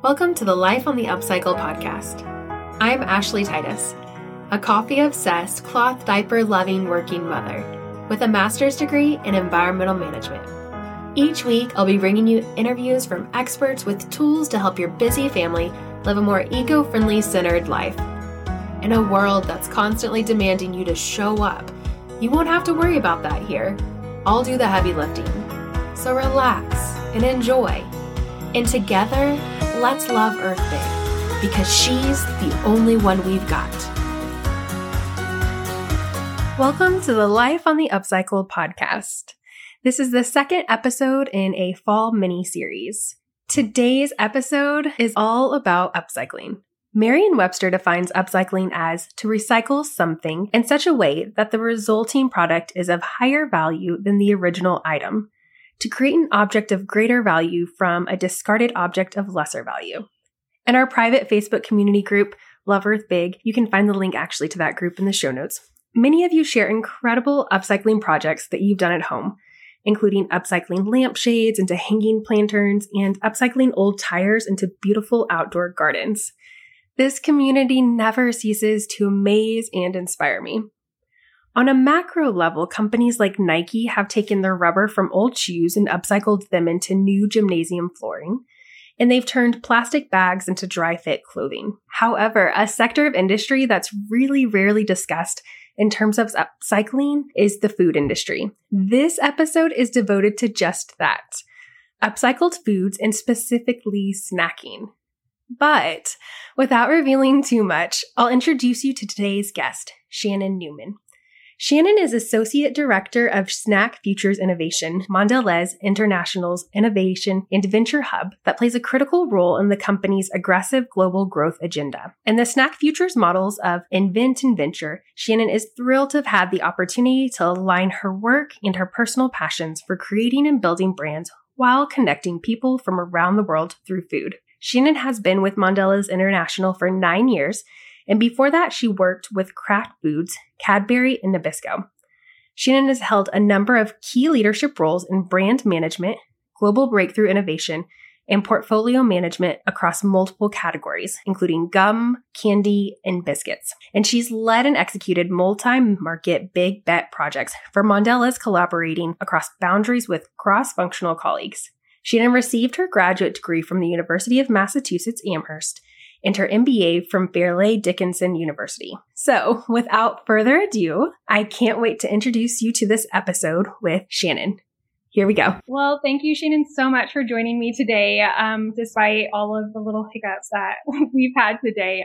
Welcome to the Life on the Upcycle podcast. I'm Ashley Titus, a coffee obsessed, cloth diaper loving working mother with a master's degree in environmental management. Each week, I'll be bringing you interviews from experts with tools to help your busy family live a more eco friendly centered life. In a world that's constantly demanding you to show up, you won't have to worry about that here. I'll do the heavy lifting. So relax and enjoy. And together, let's love Earth big because she's the only one we've got. Welcome to the Life on the Upcycle podcast. This is the second episode in a fall mini series. Today's episode is all about upcycling. Merriam Webster defines upcycling as to recycle something in such a way that the resulting product is of higher value than the original item, to create an object of greater value from a discarded object of lesser value. In our private Facebook community group, Love Earth Big, you can find the link actually to that group in the show notes. Many of you share incredible upcycling projects that you've done at home, including upcycling lampshades into hanging lanterns and upcycling old tires into beautiful outdoor gardens. This community never ceases to amaze and inspire me. On a macro level, companies like Nike have taken their rubber from old shoes and upcycled them into new gymnasium flooring, and they've turned plastic bags into dry fit clothing. However, a sector of industry that's really rarely discussed in terms of upcycling is the food industry. This episode is devoted to just that upcycled foods and specifically snacking. But without revealing too much, I'll introduce you to today's guest, Shannon Newman. Shannon is Associate Director of Snack Futures Innovation, Mondelez International's innovation and venture hub that plays a critical role in the company's aggressive global growth agenda. In the Snack Futures models of Invent and Venture, Shannon is thrilled to have had the opportunity to align her work and her personal passions for creating and building brands while connecting people from around the world through food. Shannon has been with Mondelez International for nine years, and before that, she worked with Kraft Foods, Cadbury, and Nabisco. Shannon has held a number of key leadership roles in brand management, global breakthrough innovation, and portfolio management across multiple categories, including gum, candy, and biscuits. And she's led and executed multi market big bet projects for Mondelez, collaborating across boundaries with cross functional colleagues. Shannon received her graduate degree from the University of Massachusetts Amherst and her MBA from Fairleigh Dickinson University. So, without further ado, I can't wait to introduce you to this episode with Shannon. Here we go. Well, thank you, Shannon, so much for joining me today, um, despite all of the little hiccups that we've had today.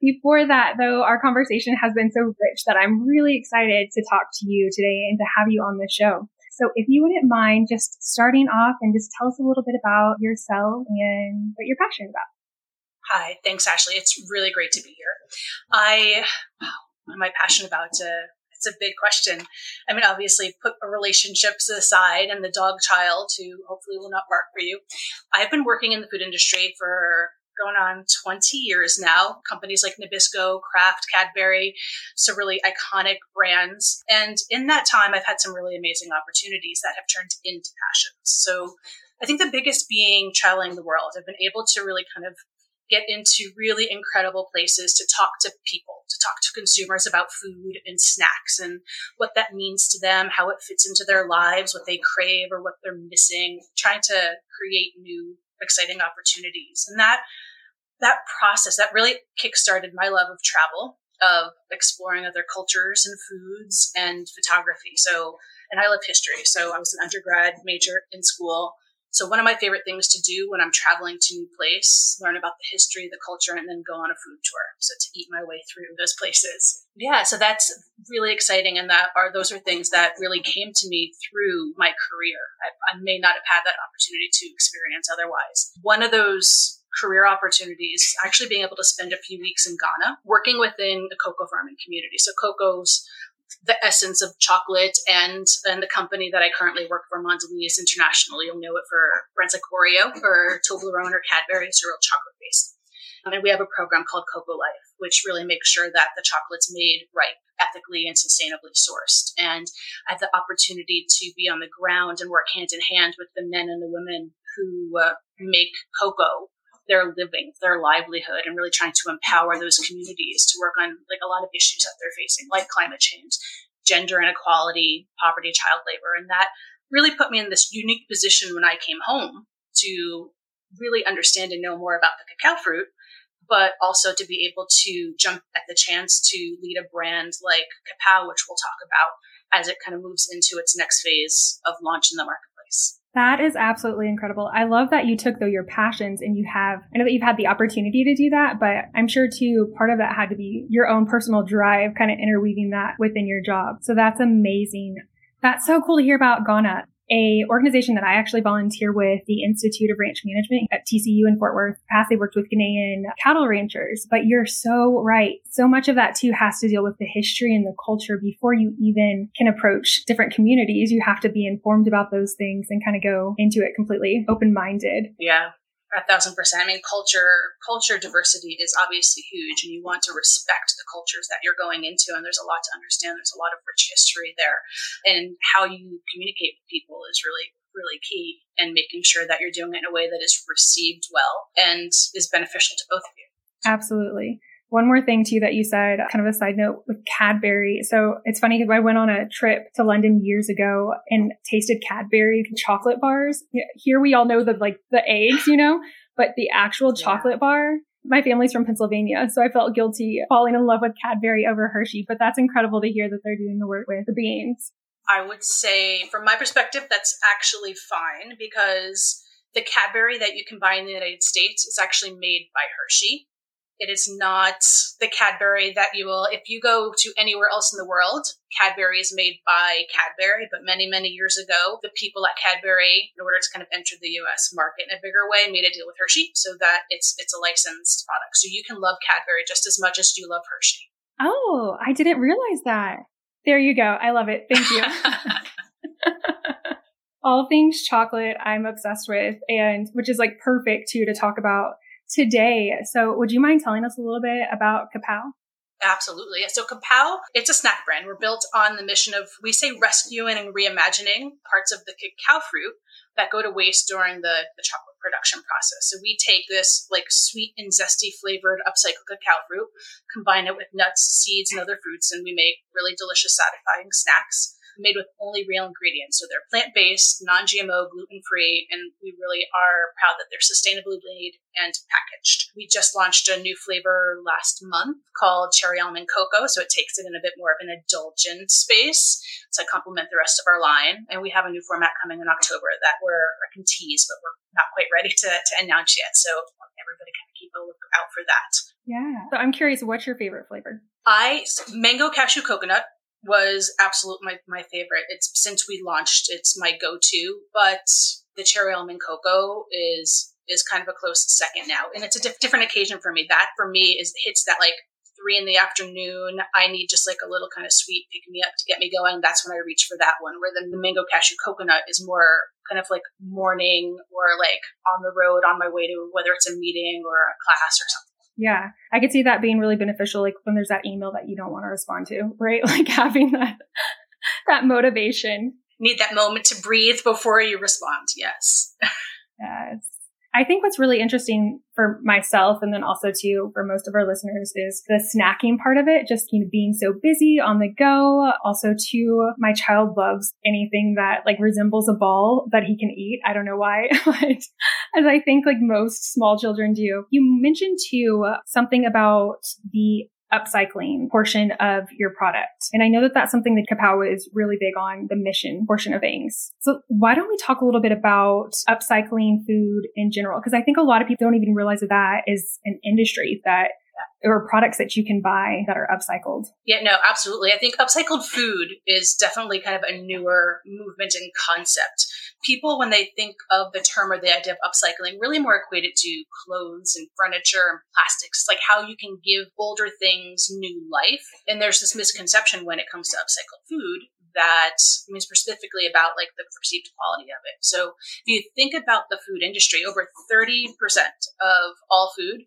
Before that, though, our conversation has been so rich that I'm really excited to talk to you today and to have you on the show. So if you wouldn't mind just starting off and just tell us a little bit about yourself and what you're passionate about. Hi, thanks, Ashley. It's really great to be here. I, what am I passionate about? It's a big question. I mean, obviously, put relationships aside and the dog child, who hopefully will not bark for you. I've been working in the food industry for going on 20 years now. Companies like Nabisco, Kraft, Cadbury, so really iconic brands. And in that time, I've had some really amazing opportunities that have turned into passions. So I think the biggest being traveling the world. I've been able to really kind of get into really incredible places to talk to people, to talk to consumers about food and snacks and what that means to them, how it fits into their lives, what they crave or what they're missing, trying to create new exciting opportunities. And that that process that really kickstarted my love of travel, of exploring other cultures and foods and photography. So, and I love history. So I was an undergrad major in school. So one of my favorite things to do when I'm traveling to new place, learn about the history, the culture, and then go on a food tour. So to eat my way through those places. Yeah, so that's really exciting. And that are those are things that really came to me through my career. I, I may not have had that opportunity to experience otherwise. One of those career opportunities, actually being able to spend a few weeks in Ghana working within the cocoa farming community. So cocoa's the essence of chocolate and and the company that I currently work for, Mondelez International. You'll know it for brands like Oreo or Toblerone or Cadbury, it's real chocolate based. And we have a program called Cocoa Life, which really makes sure that the chocolate's made right, ethically and sustainably sourced. And I had the opportunity to be on the ground and work hand in hand with the men and the women who uh, make cocoa their living, their livelihood, and really trying to empower those communities to work on like a lot of issues that they're facing, like climate change, gender inequality, poverty, child labor. And that really put me in this unique position when I came home to really understand and know more about the cacao fruit, but also to be able to jump at the chance to lead a brand like CaPao, which we'll talk about as it kind of moves into its next phase of launch in the marketplace. That is absolutely incredible. I love that you took though your passions and you have, I know that you've had the opportunity to do that, but I'm sure too, part of that had to be your own personal drive, kind of interweaving that within your job. So that's amazing. That's so cool to hear about Ghana a organization that I actually volunteer with, the Institute of Ranch Management at TCU in Fort Worth. Past they worked with Ghanaian cattle ranchers, but you're so right. So much of that too has to deal with the history and the culture before you even can approach different communities. You have to be informed about those things and kind of go into it completely open minded. Yeah a thousand percent. I mean, culture culture diversity is obviously huge, and you want to respect the cultures that you're going into. And there's a lot to understand. There's a lot of rich history there, and how you communicate with people is really really key. And making sure that you're doing it in a way that is received well and is beneficial to both of you. Absolutely. One more thing too that you said, kind of a side note with Cadbury. So it's funny because I went on a trip to London years ago and tasted Cadbury chocolate bars. Here we all know the like the eggs, you know, but the actual yeah. chocolate bar. My family's from Pennsylvania, so I felt guilty falling in love with Cadbury over Hershey. But that's incredible to hear that they're doing the work with the beans. I would say, from my perspective, that's actually fine because the Cadbury that you can buy in the United States is actually made by Hershey. It is not the Cadbury that you will, if you go to anywhere else in the world, Cadbury is made by Cadbury, but many, many years ago, the people at Cadbury, in order to kind of enter the US market in a bigger way, made a deal with Hershey so that it's it's a licensed product. So you can love Cadbury just as much as you love Hershey. Oh, I didn't realize that. There you go. I love it. Thank you. All things chocolate I'm obsessed with and which is like perfect too to talk about today. So would you mind telling us a little bit about CaPao? Absolutely. So CaPao, it's a snack brand. We're built on the mission of, we say rescuing and reimagining parts of the cacao fruit that go to waste during the, the chocolate production process. So we take this like sweet and zesty flavored upcycled cacao fruit, combine it with nuts, seeds, and other fruits, and we make really delicious, satisfying snacks made with only real ingredients. So they're plant based, non GMO, gluten free, and we really are proud that they're sustainably made and packaged. We just launched a new flavor last month called Cherry Almond Cocoa. So it takes it in a bit more of an indulgent space to complement the rest of our line. And we have a new format coming in October that we're, I can tease, but we're not quite ready to, to announce yet. So everybody kind of keep a look out for that. Yeah. So I'm curious, what's your favorite flavor? I mango cashew coconut was absolute my, my favorite. It's since we launched, it's my go-to, but the cherry almond cocoa is is kind of a close second now. And it's a diff- different occasion for me. That for me is hits that like three in the afternoon. I need just like a little kind of sweet pick me up to get me going. That's when I reach for that one. Where the mango cashew coconut is more kind of like morning or like on the road on my way to whether it's a meeting or a class or something. Yeah. I could see that being really beneficial, like when there's that email that you don't want to respond to, right? Like having that, that motivation. Need that moment to breathe before you respond. Yes. yes. I think what's really interesting for myself and then also too for most of our listeners is the snacking part of it, just you know, being so busy on the go. Also too, my child loves anything that like resembles a ball that he can eat. I don't know why, but as I think like most small children do. You mentioned too something about the upcycling portion of your product. And I know that that's something that CaPao is really big on, the mission portion of things. So why don't we talk a little bit about upcycling food in general? Because I think a lot of people don't even realize that that is an industry that or products that you can buy that are upcycled. Yeah, no, absolutely. I think upcycled food is definitely kind of a newer movement and concept. People, when they think of the term or the idea of upcycling, really more equated to clothes and furniture and plastics, like how you can give older things new life. And there's this misconception when it comes to upcycled food that I means specifically about like the perceived quality of it. So if you think about the food industry, over 30% of all food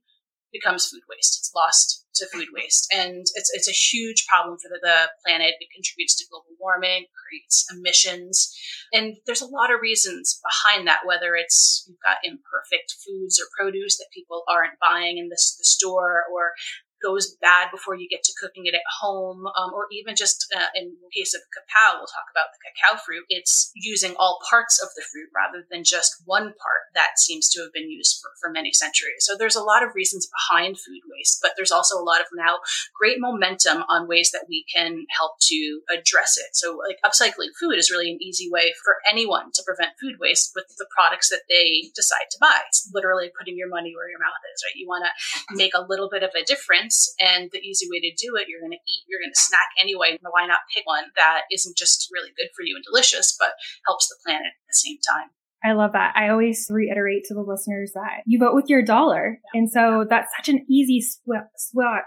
becomes food waste. It's lost to food waste. And it's, it's a huge problem for the, the planet. It contributes to global warming, creates emissions. And there's a lot of reasons behind that, whether it's you've got imperfect foods or produce that people aren't buying in the, the store or goes bad before you get to cooking it at home, um, or even just uh, in the case of cacao, we'll talk about the cacao fruit. It's using all parts of the fruit rather than just one part that seems to have been used for, for many centuries. So there's a lot of reasons behind food waste, but there's also a lot of now great momentum on ways that we can help to address it. So like upcycling food is really an easy way for anyone to prevent food waste with the products that they decide to buy. It's literally putting your money where your mouth is, right? You want to make a little bit of a difference and the easy way to do it, you're going to eat, you're going to snack anyway. Why not pick one that isn't just really good for you and delicious, but helps the planet at the same time? I love that. I always reiterate to the listeners that you vote with your dollar. And so that's such an easy swap, swap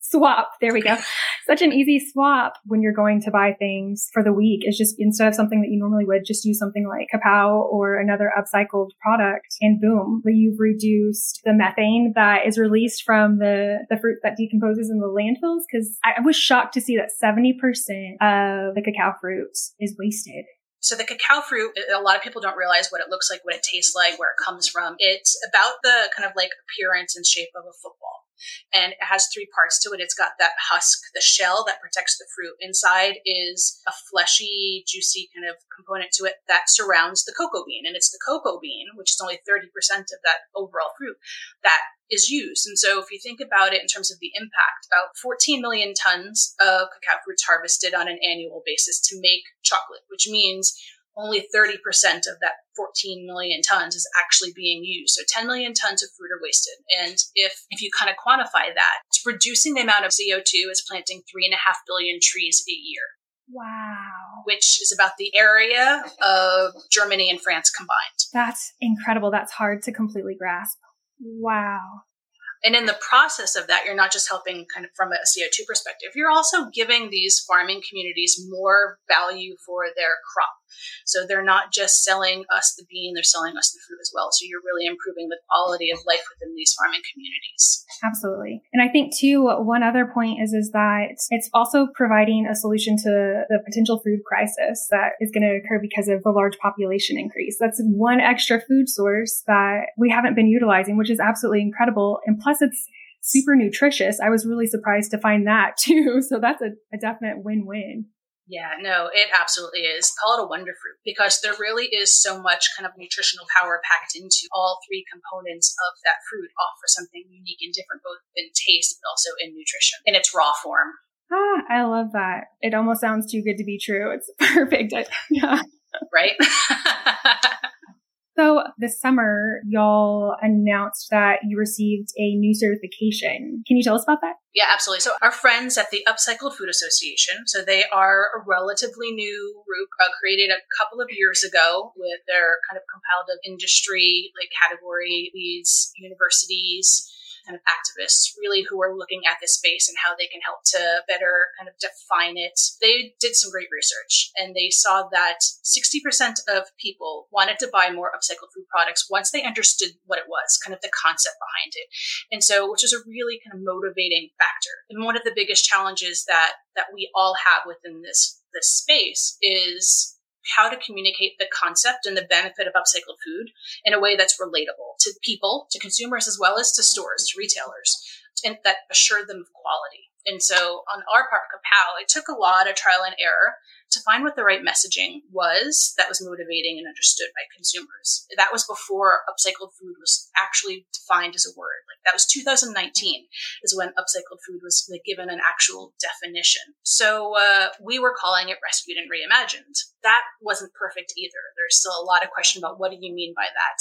swap. There we go. Such an easy swap when you're going to buy things for the week is just instead of something that you normally would, just use something like CaPao or another upcycled product and boom, you've reduced the methane that is released from the, the fruit that decomposes in the landfills. Cause I was shocked to see that 70% of the cacao fruit is wasted. So the cacao fruit, a lot of people don't realize what it looks like, what it tastes like, where it comes from. It's about the kind of like appearance and shape of a football and it has three parts to it. It's got that husk, the shell that protects the fruit. Inside is a fleshy, juicy kind of component to it that surrounds the cocoa bean. And it's the cocoa bean, which is only 30% of that overall fruit, that is used. And so if you think about it in terms of the impact, about 14 million tons of cacao fruits harvested on an annual basis to make chocolate, which means only 30% of that 14 million tons is actually being used. So 10 million tons of fruit are wasted. And if, if you kind of quantify that, it's reducing the amount of CO2 is planting three and a half billion trees a year. Wow. Which is about the area of Germany and France combined. That's incredible. That's hard to completely grasp. Wow. And in the process of that, you're not just helping kind of from a CO2 perspective, you're also giving these farming communities more value for their crop. So they're not just selling us the bean, they're selling us the fruit as well. So you're really improving the quality of life within these farming communities. Absolutely. And I think too, one other point is, is that it's also providing a solution to the potential food crisis that is going to occur because of the large population increase. That's one extra food source that we haven't been utilizing, which is absolutely incredible. And plus it's super nutritious. I was really surprised to find that too. So that's a, a definite win-win. Yeah, no, it absolutely is. Call it a wonder fruit because there really is so much kind of nutritional power packed into all three components of that fruit, offer something unique and different, both in taste but also in nutrition in its raw form. Ah, I love that. It almost sounds too good to be true. It's perfect. yeah. Right? So this summer, y'all announced that you received a new certification. Can you tell us about that? Yeah, absolutely. So our friends at the Upcycled Food Association, so they are a relatively new group uh, created a couple of years ago with their kind of compiled of industry like category, these universities, kind of activists really who are looking at this space and how they can help to better kind of define it. They did some great research and they saw that 60% of people wanted to buy more upcycled food products once they understood what it was, kind of the concept behind it. And so, which is a really kind of motivating factor. And one of the biggest challenges that, that we all have within this, this space is how to communicate the concept and the benefit of upcycled food in a way that's relatable to people, to consumers, as well as to stores, to retailers, and that assure them of quality. And so on our part, CaPao, it took a lot of trial and error to find what the right messaging was that was motivating and understood by consumers. That was before upcycled food was actually defined as a word. Like that was 2019 is when upcycled food was like, given an actual definition. So uh, we were calling it rescued and reimagined. That wasn't perfect either. There's still a lot of question about what do you mean by that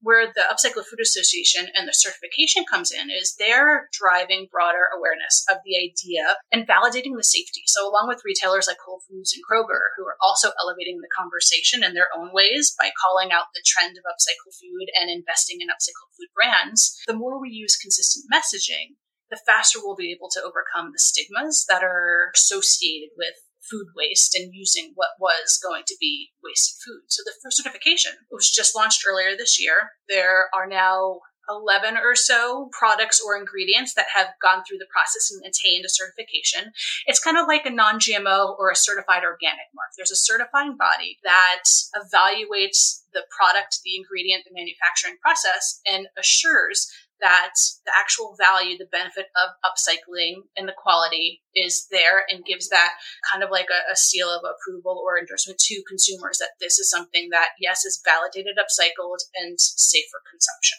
where the Upcycled Food Association and the certification comes in is they're driving broader awareness of the idea and validating the safety. So along with retailers like Whole Foods and Kroger, who are also elevating the conversation in their own ways by calling out the trend of upcycled food and investing in upcycled food brands, the more we use consistent messaging, the faster we'll be able to overcome the stigmas that are associated with food waste and using what was going to be wasted food. So the first certification was just launched earlier this year. There are now 11 or so products or ingredients that have gone through the process and attained a certification. It's kind of like a non GMO or a certified organic mark. There's a certifying body that evaluates the product, the ingredient, the manufacturing process, and assures that the actual value, the benefit of upcycling and the quality is there and gives that kind of like a, a, seal of approval or endorsement to consumers that this is something that, yes, is validated, upcycled, and safe for consumption.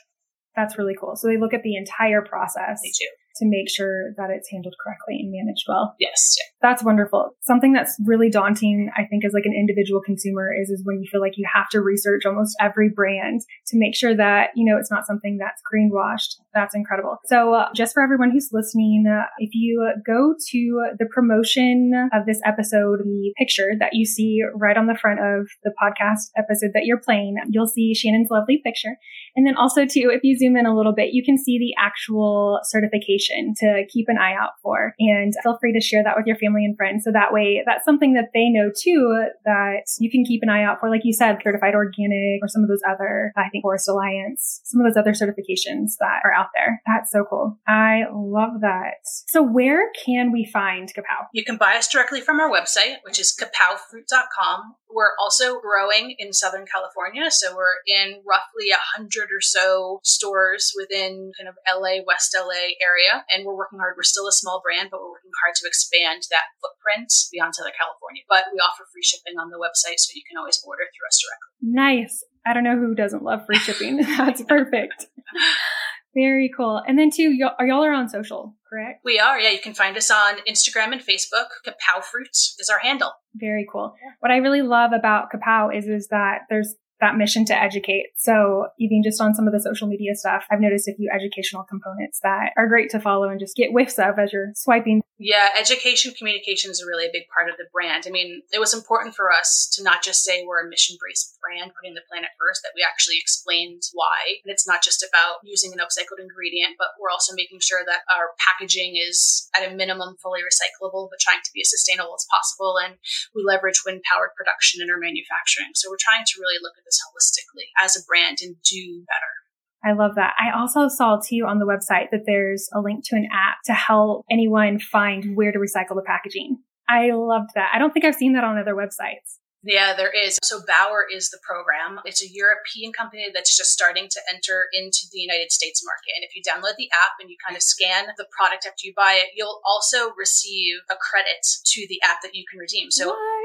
That's really cool. So they look at the entire process. They do to make sure that it's handled correctly and managed well. Yes. That's wonderful. Something that's really daunting, I think, as like an individual consumer is, is when you feel like you have to research almost every brand to make sure that, you know, it's not something that's greenwashed. That's incredible. So uh, just for everyone who's listening, uh, if you go to the promotion of this episode, the picture that you see right on the front of the podcast episode that you're playing, you'll see Shannon's lovely picture. And then also too, if you zoom in a little bit, you can see the actual certification information to keep an eye out for. And feel free to share that with your family and friends. So that way, that's something that they know too that you can keep an eye out for. Like you said, certified organic or some of those other, I think Forest Alliance, some of those other certifications that are out there. That's so cool. I love that. So where can we find CaPao? You can buy us directly from our website, which is capaofruit.com. We're also growing in Southern California. So we're in roughly a hundred or so stores within kind of LA, West LA area. And we're working hard. We're still a small brand, but we're working hard to expand that footprint beyond Southern California. But we offer free shipping on the website, so you can always order through us directly. Nice. I don't know who doesn't love free shipping. That's perfect. Very cool. And then too, y'all, are y'all are on social, correct? We are. Yeah, you can find us on Instagram and Facebook. CaPao Fruits is our handle. Very cool. What I really love about CaPao is is that there's that mission to educate. So even just on some of the social media stuff, I've noticed a few educational components that are great to follow and just get whiffs of as you're swiping. Yeah, education communication is really a big part of the brand. I mean, it was important for us to not just say we're a mission based brand, putting the planet first, that we actually explained why. And it's not just about using an upcycled ingredient, but we're also making sure that our packaging is at a minimum fully recyclable, but trying to be as sustainable as possible. And we leverage wind powered production in our manufacturing. So we're trying to really look at this holistically as a brand and do better. I love that. I also saw too on the website that there's a link to an app to help anyone find where to recycle the packaging. I loved that. I don't think I've seen that on other websites. Yeah, there is. So Bower is the program. It's a European company that's just starting to enter into the United States market. And if you download the app and you kind of scan the product after you buy it, you'll also receive a credit to the app that you can redeem. So what?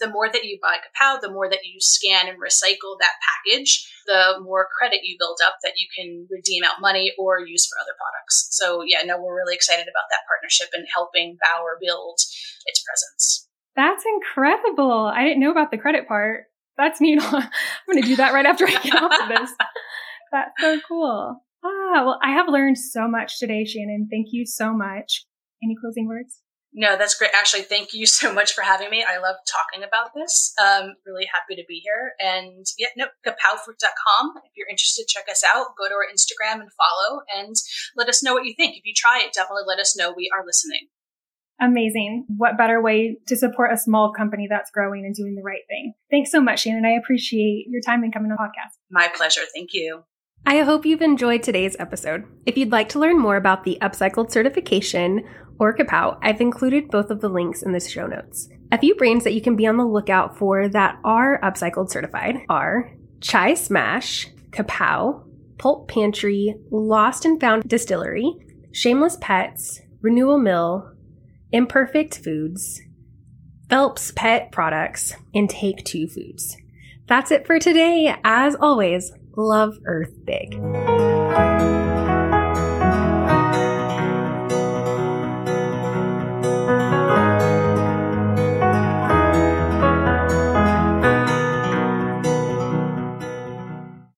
The more that you buy CaPao, the more that you scan and recycle that package, the more credit you build up that you can redeem out money or use for other products. So yeah, no, we're really excited about that partnership and helping Bower build its presence. That's incredible. I didn't know about the credit part. That's neat. I'm going to do that right after I get off of this. That's so cool. Ah, well, I have learned so much today, Shannon. Thank you so much. Any closing words? No, that's great. Actually, thank you so much for having me. I love talking about this. Um, really happy to be here. And yeah, no, capaofruit.com. If you're interested, check us out. Go to our Instagram and follow and let us know what you think. If you try it, definitely let us know. We are listening. Amazing. What better way to support a small company that's growing and doing the right thing? Thanks so much, Shannon. I appreciate your time and coming on the podcast. My pleasure. Thank you. I hope you've enjoyed today's episode. If you'd like to learn more about the upcycled certification or CaPao, I've included both of the links in the show notes. A few brands that you can be on the lookout for that are upcycled certified are Chai Smash, CaPao, Pulp Pantry, Lost and Found Distillery, Shameless Pets, Renewal Mill, Imperfect Foods, Phelps Pet Products, and Take Two Foods. That's it for today. As always, love Earth Big.